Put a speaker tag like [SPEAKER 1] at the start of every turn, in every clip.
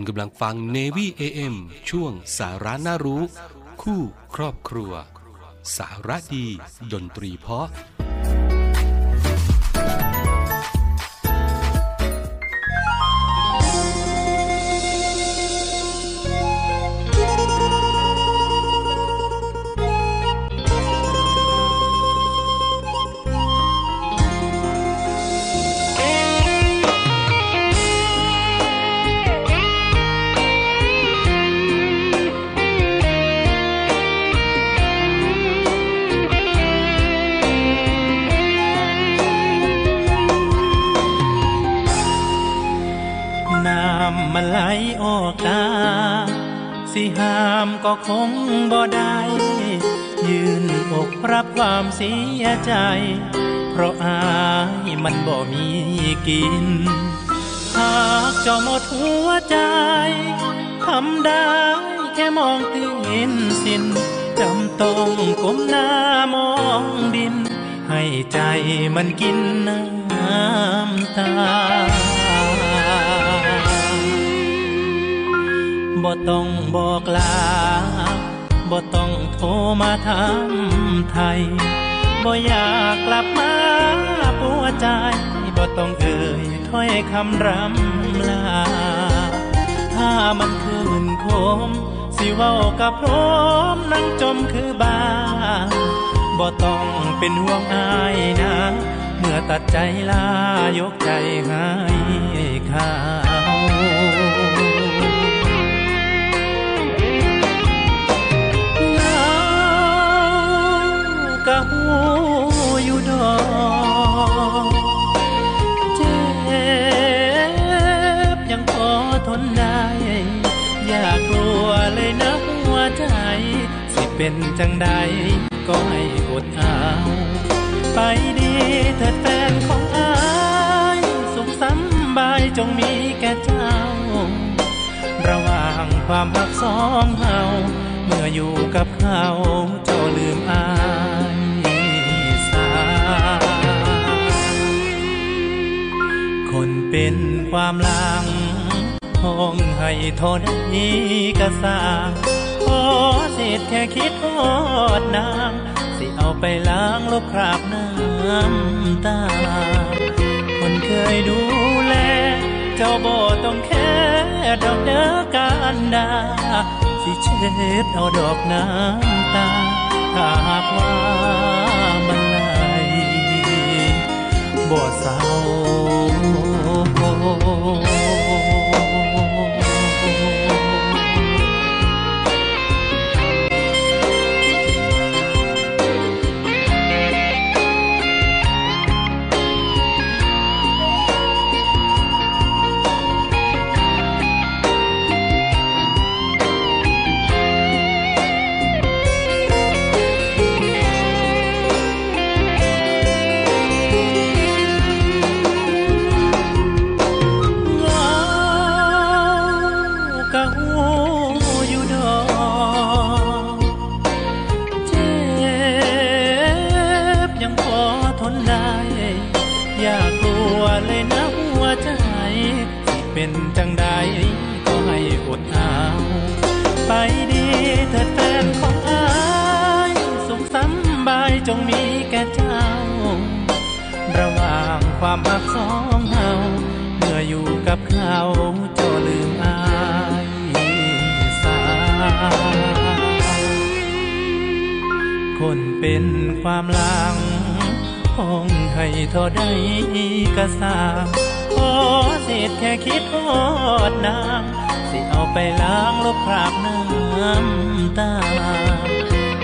[SPEAKER 1] คุณกำลังฟัง Navy AM ช่วงสาระน่ารู้ คู่ครอบครัว สาระดี ดนตรีเพาะ ไหลออกตา
[SPEAKER 2] สิหามก็คงบ่ได้ยืนอกรับความเสียใจ เพราะอายมันบ่มีกิน หากจะหมดหัวใจทำได้แค่มองตีนสินจำต้องก้มหน้ามองดิน ให้ใจมันกินน้ำตา บ่ต้องบอกลาบ่ต้องโทรมาถามไทยบ่อยากกลับมาปัวใจบ่ต้องเอ่ยถ้อยคำรำลา ถ้ามันคืนคม สิเว้ากับพร้อมนั่งจมคือบาบ่ต้องเป็นห่วงอายนะ เมื่อตัดใจลายกใจให้เขา เป็นจังใดก็ให้อดเอาไปดีเถิดแฟนของอายสุขสบายจงมีแก่เจ้า ระหว่างความรักสองเฮาเมื่ออยู่กับเขาเจ้าลืมอายสาคนเป็นความลังห้องให้ทนนี้กระสา ค่คิดทอดน้ำสิเอาไปล้างลบคราบน้ำตา คนเคยดูแล เจ้าบ่ต้องแค่ดอกเด้อการดา สิเช็ดเอาดอกน้ำตาถ้าหากว่ามันไหลบ่เศร้า งความรักสองเฮาเมื่ออยู่กับเขาเจ้าลืมอายสาคนเป็นความลังคงให้ทอได้กระสาเศษแค่คิดทอดน้ำสิเอาไปล้างลบคราบน้ำตา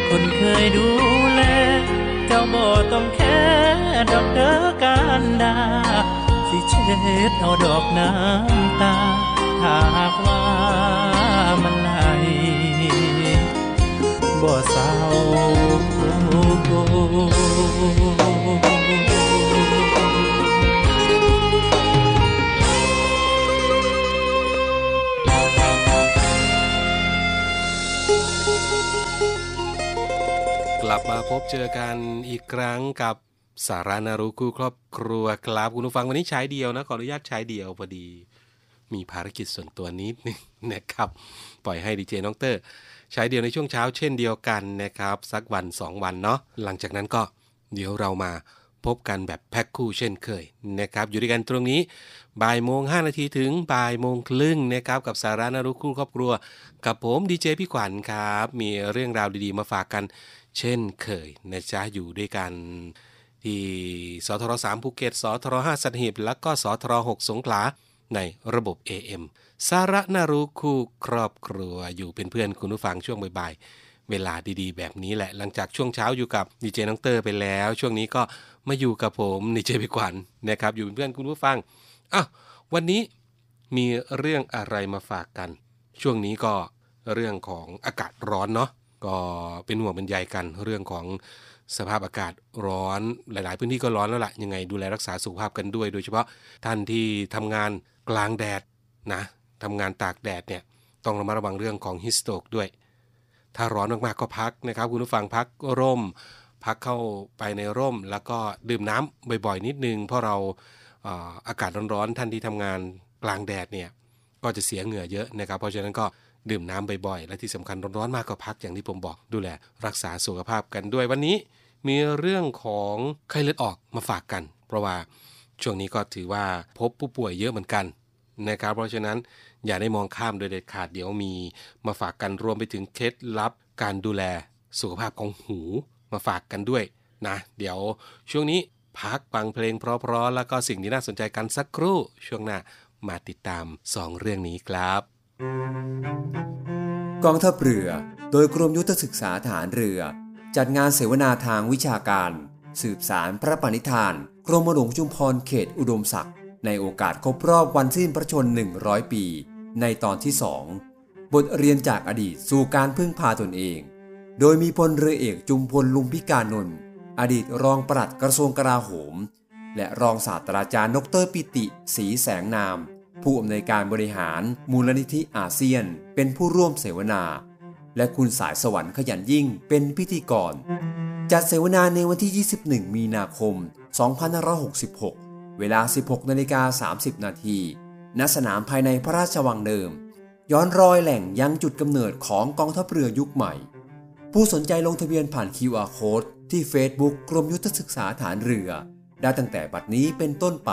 [SPEAKER 2] คนเคยดูแล เจ้าบ่ต้องแค่ดอกเด้อการดา สิเช็ดเอาดอกน้ำตา ถ้าหากว่ามันไหลบ่เศร้า
[SPEAKER 1] ลับมาพบเจอกันอีกครั้งกับสารานารุคู่ครอบครัวครับคุณผู้ฟังวันนี้ใช้เดียวนะขออนุญาตใช้เดียวพอดี มีภารกิจส่วนตัวนิดนึงนะครับปล่อยให้ดีเจน้องเตอร์ใช้เดียวในช่วงเช้าเช่นเดียวกันนะครับ สักวัน 2 วันเนาะหลังจากนั้นก็เดี๋ยวเรามาพบกันแบบแพ็คคู่เช่นเคยนะครับอยู่ด้วยกันตรงนี้บ่ายโมง5นาทีถึงบ่ายโมงครึ่งนะครับกับสาระนารุคู่ครอบครัว กับผมดีเจพี่ขวัญครับ มีเรื่องราวดีๆมาฝากกัน เช่นเคยนะจ๊ะอยู่ด้วยกัน ที่สทร3ภูเก็ตสทร5สัตหีบแล้วก็สทร6สงขลาในระบบ AM สาระน่ารู้คู่ครอบครัวอยู่เป็นเพื่อนคุณผู้ฟังช่วงบ่ายๆ เวลาดีๆ แบบนี้แหละ หลังจากช่วงเช้าอยู่กับดีเจน้องเตอร์ไปแล้ว ช่วงนี้ก็มาอยู่กับผมดีเจพี่ขวัญนะครับ อยู่เป็นเพื่อนคุณผู้ฟังอ้าววันนี้มีเรื่องอะไรมาฝากกัน ช่วงนี้ก็เรื่องของอากาศร้อนเนาะ ก็เป็นห่วงเป็นใยกันเรื่องของสภาพอากาศร้อนหลาย ๆ พื้นที่ก็ร้อนแล้วละ่ะยังไงดูแลรักษาสุขภาพกันด้วย โดยเฉพาะท่านที่ทำงานกลางแดดนะทำงานตากแดดเนี่ยต้องระมัดระวังเรื่องของฮิสโตกด้วย ถ้าร้อนมาก ๆ ก็พักนะครับ คุณผู้ฟังพักร่ม พักเข้าไปในร่ม แล้วก็ดื่มน้ำบ่อย ๆ นิดนึง เพราะเราอากาศร้อน ๆ ท่านที่ทำงานกลางแดดเนี่ยก็จะเสียเหงื่อเยอะนะครับ เพราะฉะนั้นก็ ดื่มน้ำบ่อยๆ และที่สำคัญร้อนๆมากก็พักอย่างที่ผมบอกดูแล รักษาสุขภาพกันด้วยวันนี้มีเรื่องของไข้เลือดออกมาฝากกัน เพราะว่าช่วงนี้ก็ถือว่าพบผู้ป่วยเยอะเหมือนกันนะครับ เพราะฉะนั้นอย่าได้มองข้ามโดยเด็ดขาดเดี๋ยวมีมาฝากกันรวมไปถึงเคล็ดลับ การดูแลสุขภาพของหูมาฝากกันด้วยนะเดี๋ยวช่วงนี้พักฟังเพลงเพราะๆแล้วก็สิ่งที่น่าสนใจกันสักครู่ ช่วงหน้ามาติดตาม 2 เรื่องนี้ครับ
[SPEAKER 3] กองทัพเรือ โดยกรมยุทธศึกษาฐานเรือ จัดงานเสวนาทางวิชาการ สืบสารพระปณิธาน กรมหลวงชุมพรเขตอุดมศักดิ์ในโอกาสครบรอบวันสิ้นพระชน 100 ปี ในตอนที่สองบทเรียนจากอดีตสู่การพึ่งพาตนเอง โดยมีพลเรือเอกจุมพลลุมพิกานนท์อดีตรองปลัดกระทรวงกลาโหม และรองศาสตราจารย์ดอกเตอร์ปิติ ศรีแสงนาม ผู้อำนวยการบริหารมูลนิธิอาเซียน เป็นผู้ร่วมเสวนา และคุณสายสวรรค์ขยันยิ่งเป็นพิธีกร จัดเสวนาในวันที่ 21 มีนาคม 2566 เวลา 16นาฬิกา30 นาทีณสนามภายในพระราชวังเดิม ย้อนรอยแหล่งยังจุดกำเนิดของกองทัพเรือยุคใหม่ ผู้สนใจลงทะเบียนผ่าน QR Code ที่ Facebook กรมยุทธศึกษาฐานเรือ ได้ตั้งแต่บัดนี้เป็นต้นไป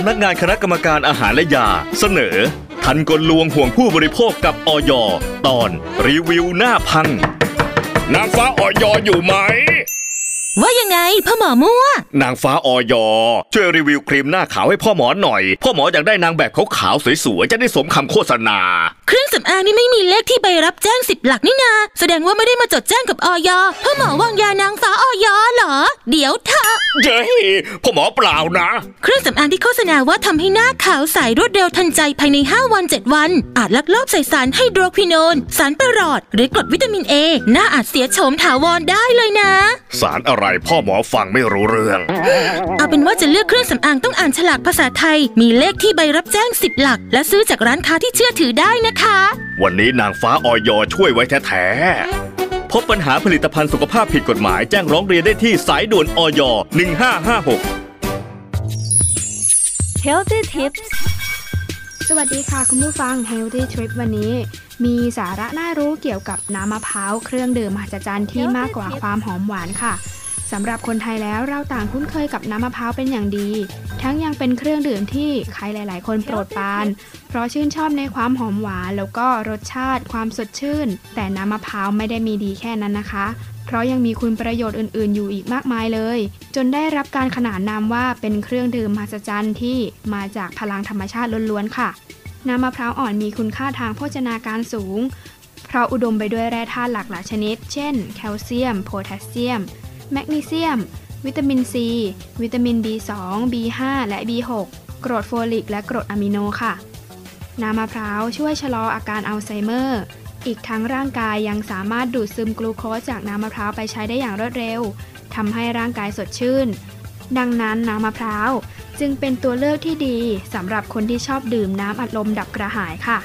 [SPEAKER 3] ำ
[SPEAKER 4] นักงานคณะกรรมการอาหารและยา เสนอ ทันกลลวงห่วงผู้บริโภคกับออยตอน รีวิวหน้าพัง นางฟ้าออยอยู่ไหม
[SPEAKER 5] ว่ายังไงพ่อหมอมั่ว
[SPEAKER 4] นางฟ้าออยช่วยรีวิวครีมหน้าขาวให้พ่อหมอหน่อย พ่อหมออยากได้นางแบบขาวๆสวยๆจะได้สมคำโฆษณา
[SPEAKER 5] เครื่องสำอางนี่ไม่มีเลขที่ใบรับแจ้งสิบหลักนี่นา แสดงว่าไม่ได้มาจดแจ้งกับออยพ่อหมอวางยานางฟ้าออยเหรอ เดี๋ยวเถอะ
[SPEAKER 4] เย้พ่อหมอเปล่านะ
[SPEAKER 5] เครื่องสำอางที่โฆษณาว่าทำให้หน้าขาวใสรวดเร็วทันใจภายใน 5 วัน 7 วัน อาจลักลอบใส่สารไฮโดรควิโนนสารประหลอด หรือกรดวิตามินเอหน้าอาจเสียโฉมถาวรได้เลยนะ
[SPEAKER 4] สารอะไรพ่อหมอฟังไม่รู้เรื่อง
[SPEAKER 5] เอาเป็นว่าจะเลือกเครื่องสำอางต้องอ่านฉลากภาษาไทย มีเลขที่ใบรับแจ้ง10หลัก และซื้อจากร้านค้าที่เชื่อถือได้นะคะ
[SPEAKER 4] วันนี้นางฟ้าออยช่วยไว้แท้ๆพบปัญหาผลิตภัณฑ์สุขภาพผิดกฎหมายแจ้งร้องเรียนได้ที่สายด่วนออย1556
[SPEAKER 6] Healthy Tips สวัสดีค่ะคุณผู้ฟัง Healthy Trip วันนี้มีสาระน่ารู้เกี่ยวกับน้ำมะพร้าวเครื่องดื่มมหัศจรรย์ที่มากกว่าความหอมหวานค่ะ สำหรับคนไทยแล้วเราต่างคุ้นเคยกับน้ำมะพร้าวเป็นอย่างดี ทั้งยังเป็นเครื่องดื่มที่ใครหลาย ๆ คนโปรดปราน เพราะชื่นชอบในความหอมหวาน แล้วก็รสชาติความสดชื่น แต่น้ำมะพร้าวไม่ได้มีดีแค่นั้นนะคะ เพราะยังมีคุณประโยชน์อื่น ๆ อยู่อีกมากมายเลย จนได้รับการขนานนามว่าเป็นเครื่องดื่มมหัศจรรย์ที่มาจากพลังธรรมชาติล้วน ๆ ค่ะ น้ำมะพร้าวอ่อนมีคุณค่าทางโภชนาการสูง เพราะอุดมไปด้วยแร่ธาตุหลากหลายชนิด เช่น แคลเซียม โพแทสเซียม แมกนีเซียม วิตามินซี วิตามิน B2 B5 และ B6 กรดโฟลิก และกรดอะมิโนค่ะ น้ำมะพร้าวช่วยชะลออาการอัลไซเมอร์ อีกทั้งร่างกายยังสามารถดูดซึมกลูโคสจากน้ำมะพร้าวไปใช้ได้อย่างรวดเร็วทำให้ร่างกายสดชื่น ดังนั้นน้ำมะพร้าวจึงเป็นตัวเลือกที่ดีสำหรับคนที่ชอบดื่มน้ำอัดลมดับกระหายค่ะ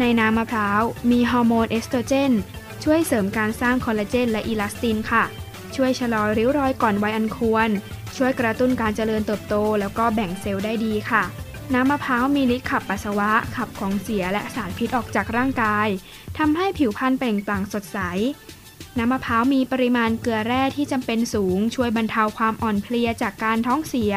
[SPEAKER 6] ในน้ำมะพร้าวมีฮอร์โมนเอสโตรเจน ช่วยเสริมการสร้างคอลลาเจนและอีลาสตินค่ะ ช่วยชะลอริ้วรอยก่อนวัยอันควร ช่วยกระตุ้นการเจริญเติบโต แล้วก็แบ่งเซลล์ได้ดีค่ะ น้ำมะพร้าวมีฤทธิ์ขับปัสสาวะ ขับของเสียและสารพิษออกจากร่างกายทำให้ผิวพรรณเปล่งปลั่งสดใส น้ำมะพร้าวมีปริมาณเกลือแร่ที่จำเป็นสูง ช่วยบรรเทาความอ่อนเพลียจากการท้องเสีย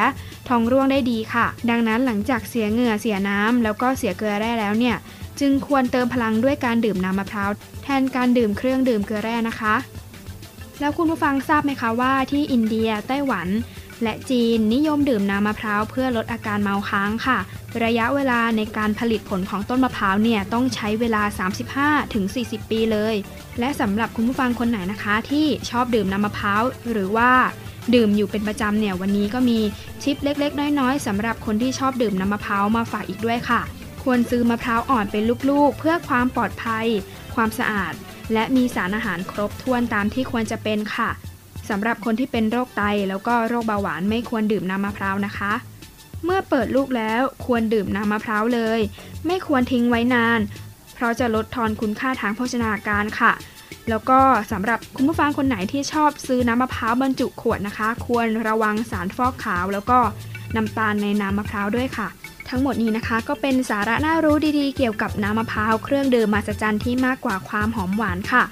[SPEAKER 6] ท้องร่วงได้ดีค่ะ ดังนั้นหลังจากเสียเหงื่อเสียน้ำแล้วก็เสียเกลือแร่แล้วเนี่ยจึงควรเติมพลังด้วยการดื่มน้ำมะพร้าวแทนการดื่มเครื่องดื่มเกลือแร่นะคะ แล้วคุณผู้ฟังทราบไหมคะว่าที่อินเดีย ไต้หวัน และจีนนิยมดื่มน้ำมะพร้าวเพื่อลดอาการเมาค้างค่ะ ระยะเวลาในการผลิตผลของต้นมะพร้าวเนี่ยต้องใช้เวลา 35-40 ปีเลย และสำหรับคุณผู้ฟังคนไหนนะคะ ที่ชอบดื่มน้ำมะพร้าวหรือว่าดื่มอยู่เป็นประจำเนี่ยวันนี้ก็มีทิปเล็กๆ น้อยๆสำหรับคนที่ชอบดื่มน้ำมะพร้าวมาฝากอีกด้วยค่ะ ควรซื้อมะพร้าวอ่อนเป็นลูกๆ เพื่อความปลอดภัย ความสะอาด และมีสารอาหารครบถ้วนตามที่ควรจะเป็นค่ะสำหรับคนที่เป็นโรคไตแล้วก็โรคเบาหวานไม่ควรดื่มน้ำมะพร้าวนะคะ เมื่อเปิดลูกแล้วควรดื่มน้ำมะพร้าวเลย ไม่ควรทิ้งไว้นาน เพราะจะลดทอนคุณค่าทางโภชนาการค่ะ แล้วก็สำหรับคุณผู้ฟังคนไหนที่ชอบซื้อน้ำมะพร้าวบรรจุขวดนะคะ ควรระวังสารฟอกขาว แล้วก็น้ำตาลในน้ำมะพร้าวด้วยค่ะ ทั้งหมดนี้นะคะ ก็เป็นสาระน่ารู้ดีๆ เกี่ยวกับน้ำมะพร้าวเครื่องดื่มมหัศจรรย์ที่มากกว่าความหอมหวานค่ะ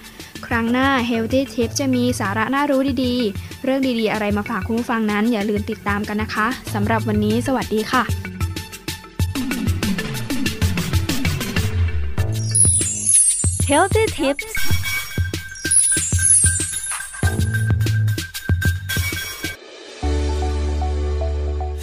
[SPEAKER 6] ครั้งหน้า Healthy Tip จะมีสาระน่ารู้ดีๆ เรื่องดีๆ อะไรมาฝากคุณผู้ฟังนั้น อย่าลืมติดตามกันนะคะสำหรับวันนี้ สวัสดีค่ะ
[SPEAKER 7] Healthy Tips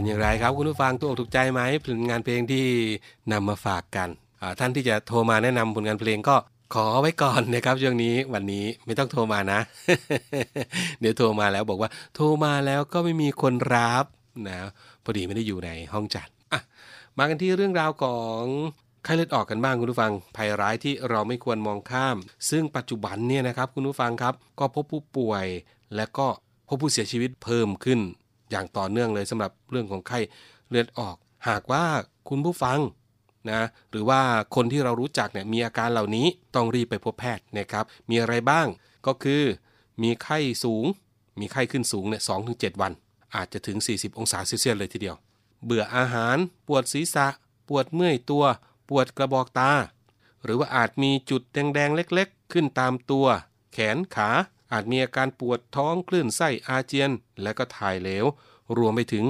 [SPEAKER 1] เป็นอย่างไรครับคุณผู้ฟังถูกอกถูกใจไหมผลงานเพลงที่นำมาฝากกัน ท่านที่จะโทรมาแนะนำผลงานเพลงก็ขอไว้ก่อนนะครับช่วงนี้วันนี้ไม่ต้องโทรมานะ เดี๋ยวโทรมาแล้วบอกว่า โทรมาแล้วก็ไม่มีคนรับนะพอดีไม่ได้อยู่ในห้องจัดอะมากันที่เรื่องราวของไข้เลือดออกกันบ้างคุณผู้ฟัง ภัยร้ายที่เราไม่ควรมองข้าม ซึ่งปัจจุบันเนี่ยนะครับคุณผู้ฟังครับ ก็พบผู้ป่วยและก็พบผู้เสียชีวิตเพิ่มขึ้น อย่างต่อเนื่องเลยสำหรับเรื่องของไข้เลือดออก หากว่าคุณผู้ฟังนะหรือว่าคนที่เรารู้จักเนี่ยมีอาการเหล่านี้ต้องรีบไปพบแพทย์นะครับ มีอะไรบ้างก็คือมีไข้สูง มีไข้ขึ้นสูงเนี่ยสองถึงเวัน อาจจะถึง 40 องศาเซลเซียสเลยทีเดียว เบื่ออาหาร ปวดศีรษะ ปวดเมื่อยตัว ปวดกระบอกตา หรือว่าอาจมีจุดแดงๆ เล็กๆ ขึ้นตามตัว แขนขา อาจมีอาการปวดท้องคลื่นไส้อาเจียน และก็ถ่ายเหลว รวมไปถึง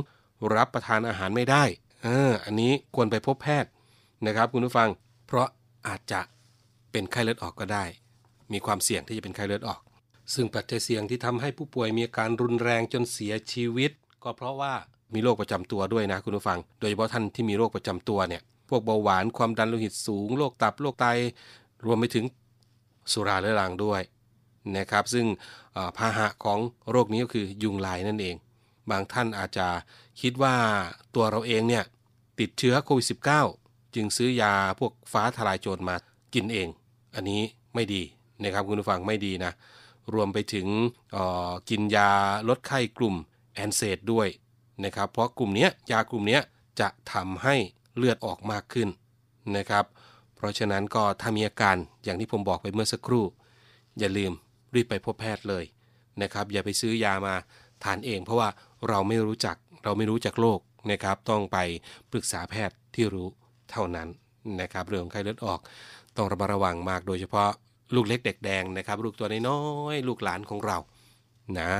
[SPEAKER 1] รับประทานอาหารไม่ได้ออันนี้ควรไปพบแพทย์นะครับคุณผู้ฟัง เพราะอาจจะเป็นไข้เลือดออกก็ได้ มีความเสี่ยงที่จะเป็นไข้เลือดออก ซึ่งปัจจัยเสี่ยงที่ทำให้ผู้ป่วยมีอาการรุนแรงจนเสียชีวิต ก็เพราะว่ามีโรคประจำตัวด้วยนะคุณผู้ฟัง โดยเฉพาะท่านที่มีโรคประจำตัวเนี่ย พวกเบาหวานความดันโลหิตสูง โรคตับ โรคไต รวมไปถึงสุราเรื้อรังด้วย นะครับ ซึ่งพาหะของโรคนี้ก็คือยุงลายนั่นเอง บางท่านอาจจะคิดว่าตัวเราเองเนี่ยติดเชื้อโควิด -19 จึงซื้อยาพวกฟ้าทลายโจรมากินเอง อันนี้ไม่ดีนะครับคุณผู้ฟังไม่ดีนะ รวมไปถึงออกินยาลดไข้กลุ่มแอนเซดด้วยนะครับ เพราะกลุ่มนี้ยากลุ่มนี้จะทำให้เลือดออกมากขึ้นนะครับ เพราะฉะนั้นก็ถ้ามีอาการอย่างที่ผมบอกไปเมื่อสักครู่ อย่าลืม รีบไปพบแพทย์เลยนะครับ อย่าไปซื้อยามาทานเอง เพราะว่าเราไม่รู้จักเราไม่รู้จักโรคนะครับ ต้องไปปรึกษาแพทย์ที่รู้เท่านั้นนะครับ เรื่องไข้เลือดออกต้องระมัดระวังมากโดยเฉพาะลูกเล็กเด็กแดงนะครับ ลูกตัวน้อยๆลูกหลานของเรานะ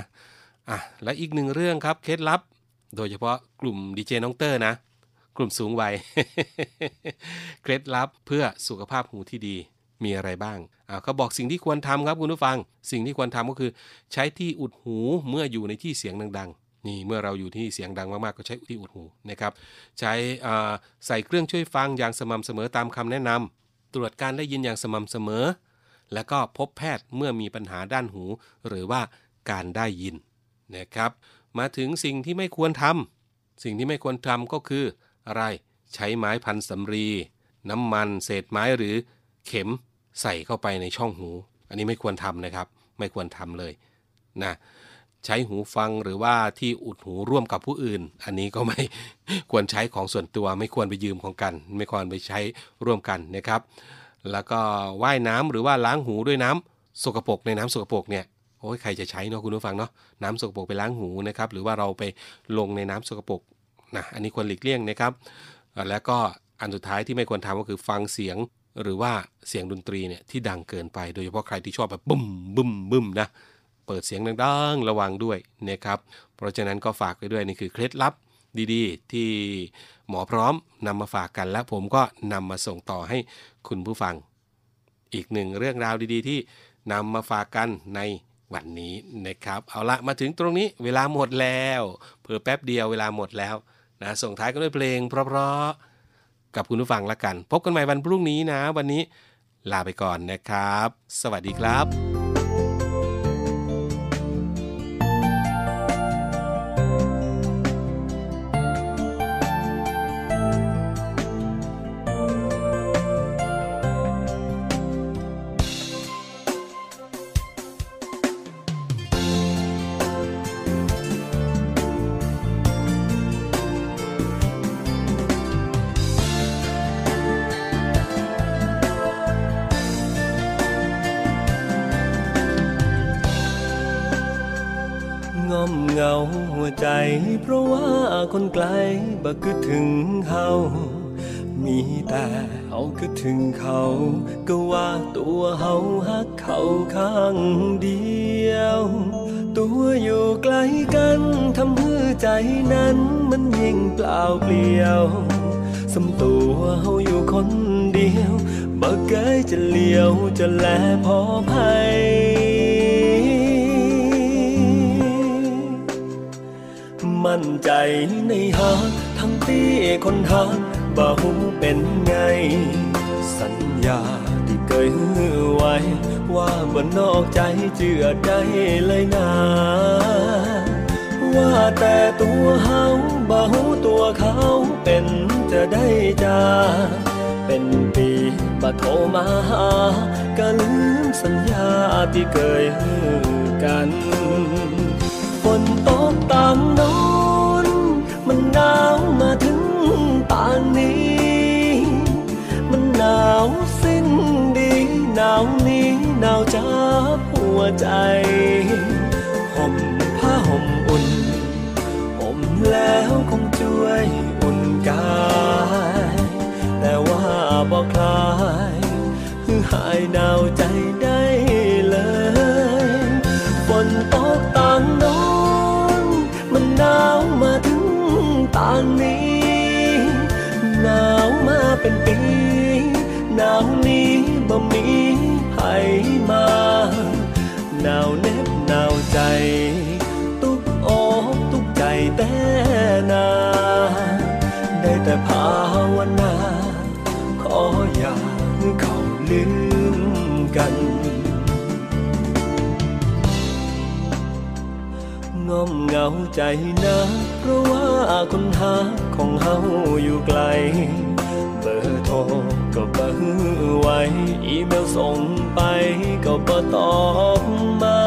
[SPEAKER 1] อะและอีกหนึ่งเรื่องครับเคล็ดลับ โดยเฉพาะกลุ่มดีเจน้องเตอร์นะ กลุ่มสูงวัยเคล็ดลับเพื่อสุขภาพหูที่ดี มีอะไรบ้างอ่าเขาบอกสิ่งที่ควรทำครับคุณผู้ฟัง สิ่งที่ควรทำก็คือ ใช้ที่อุดหูเมื่ออยู่ในที่เสียงดังๆ นี่เมื่อเราอยู่ที่เสียงดังมากๆก็ใช้ที่อุดหูนะครับใช้อ่าใส่เครื่องช่วยฟังอย่างสม่ำเสมอตามคำแนะนำตรวจการได้ยินอย่างสม่ำเสมอ แล้วก็พบแพทย์เมื่อมีปัญหาด้านหู หรือว่าการได้ยินนะครับมาถึงสิ่งที่ไม่ควรทำสิ่งที่ไม่ควรทำก็คืออะไรใช้ไม้พันสำรี น้ำมัน เศษไม้หรือเข็ม ใส่เข้าไปในช่องหู อันนี้ไม่ควรทำนะครับ ไม่ควรทำเลยนะใช้หูฟังหรือว่าที่อุดหูร่วมกับผู้อื่น อันนี้ก็ไม่ควรใช้ของส่วนตัว ไม่ควรไปยืมของกัน ไม่ควรไปใช้ร่วมกันนะครับ แล้วก็ว่ายน้ำหรือว่าล้างหูด้วยน้ำสกปรกในน้ำสกปรกเนี่ยโอ้ยใครจะใช้เนาะคุณผู้ฟังเนาะน้ำสกปรกไปล้างหูนะครับ หรือว่าเราไปลงในน้ำสกปรกนะอันนี้ควรหลีกเลี่ยงนะครับ แล้วก็อันสุดท้ายที่ไม่ควรทำก็คือฟังเสียง หรือว่าเสียงดนตรีเนี่ยที่ดังเกินไป โดยเฉพาะใครที่ชอบแบบบึ้มบึ้มบึ้มนะเปิดเสียงดังๆระวังด้วยนะครับเพราะฉะนั้นก็ฝากไว้ด้วยนี่คือเคล็ดลับดีๆ ที่หมอพร้อมนำมาฝากกันและผมก็นำมาส่งต่อให้คุณผู้ฟัง อีกหนึ่งเรื่องราวดีๆ ที่นำมาฝากกันในวันนี้นะครับ เอาละมาถึงตรงนี้เวลาหมดแล้ว เพิ่แป๊บเดียวเวลาหมดแล้วนะส่งท้ายกันด้วยเพลงเพราะๆ กับคุณผู้ฟังละกัน พบกันใหม่วันพรุ่งนี้นะ วันนี้ลาไปก่อนนะครับ สวัสดีครับ
[SPEAKER 8] คนไกลบ่คิดถึงเขามีแต่เอาคิดถึงเขา ก็ว่าตัวเฮาฮักเขาข้างเดียว ตัวอยู่ไกลกันทำให้ใจนั้นมันยิ่งเปล่าเปลี่ยวสมตัวเฮาอยู่คนเดียวบ่เคยจะเลี้ยวจะแลพอภัย มั่นใจในหาทั้งที่คนหาบ่หูเป็นไง สัญญาที่เคยฮือไว้ ว่าบ่นอกใจเจือได้เลยนะว่าแต่ตัวเฮาบ่หูตัวเขาเป็นจะได้จาเป็นปีบ่โทรมาหาก็ลืมสัญญาที่เคยฮือกันฝนตกตามน้น หนาวจับหัวใจห่มผ้าห่มอุ่นห่มแล้วคงช่วยอุ่นกายแต่ว่าบอกคลายคือหายหนาวใจได้เลยฝนตกต่างน้นมันหนาวมาถึงต่างนี้หนาวมาเป็นปีหนาวนี้บ่มี มาหนาวเน็บหนาวใจ ตุกอกตุกใจแต่นา ได้แต่ภาวนา ขออย่าเขาลืมกันงอมเหงาใจนะ เพราะว่าคนหาของเฮาอยู่ไกล เบอร์โทร ก็บ่ฮือไว้อีเมลส่งไปก็บ่ตอบมา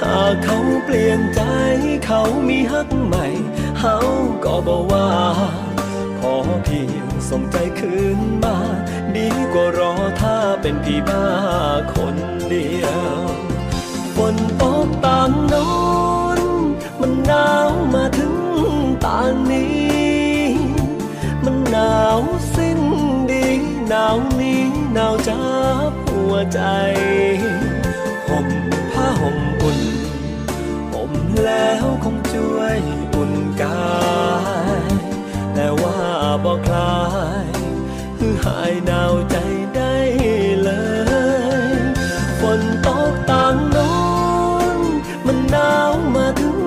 [SPEAKER 8] หากเขาเปลี่ยนใจเขามีฮักใหม่เฮาก็บอว่า ขอเพียงส่งใจคืนมา ดีกว่ารอถ้าเป็นพี่บ้าคนเดียวฝนตกตางโน้นมันหนาวมาถึงตานี้ มันหนาวสิ้น ดีหนาวนี้หนาวจับหัวใจห่มผ้าห่มอุ่นห่มแล้วคงช่วยอุ่นกายแต่ว่าบอกคลายคือหายหนาวใจได้เลยฝนตกต่างโน้นมันหนาวมาถึง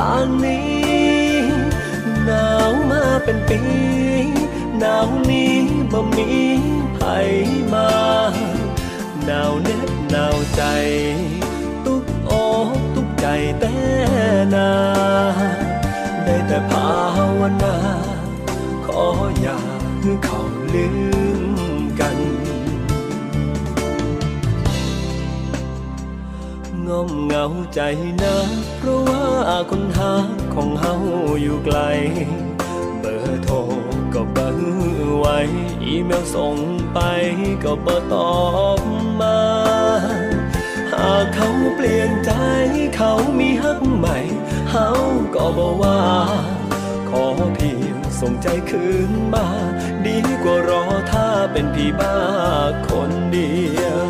[SPEAKER 8] ต่างนี้หนาวมาเป็นปีาวนี้บ่มีใครมาหนาวเน็บหนาวใจ ตุกอกตุกใจแต่นา ได้แต่ภาวนา ขออย่าเขาลืมกันงอมเหงาใจนะ เพราะว่าคนหาของเฮาอยู่ไกล เบอร์โทร ก็บ่ฮือไว้ อีเมลส่งไปก็บ่ตอบมา หากเขาเปลี่ยนใจเขามีฮักใหม่เฮาก็บอกว่า ขอเพียงส่งใจคืนมา ดีกว่ารอถ้าเป็นพี่บ้าคนเดียว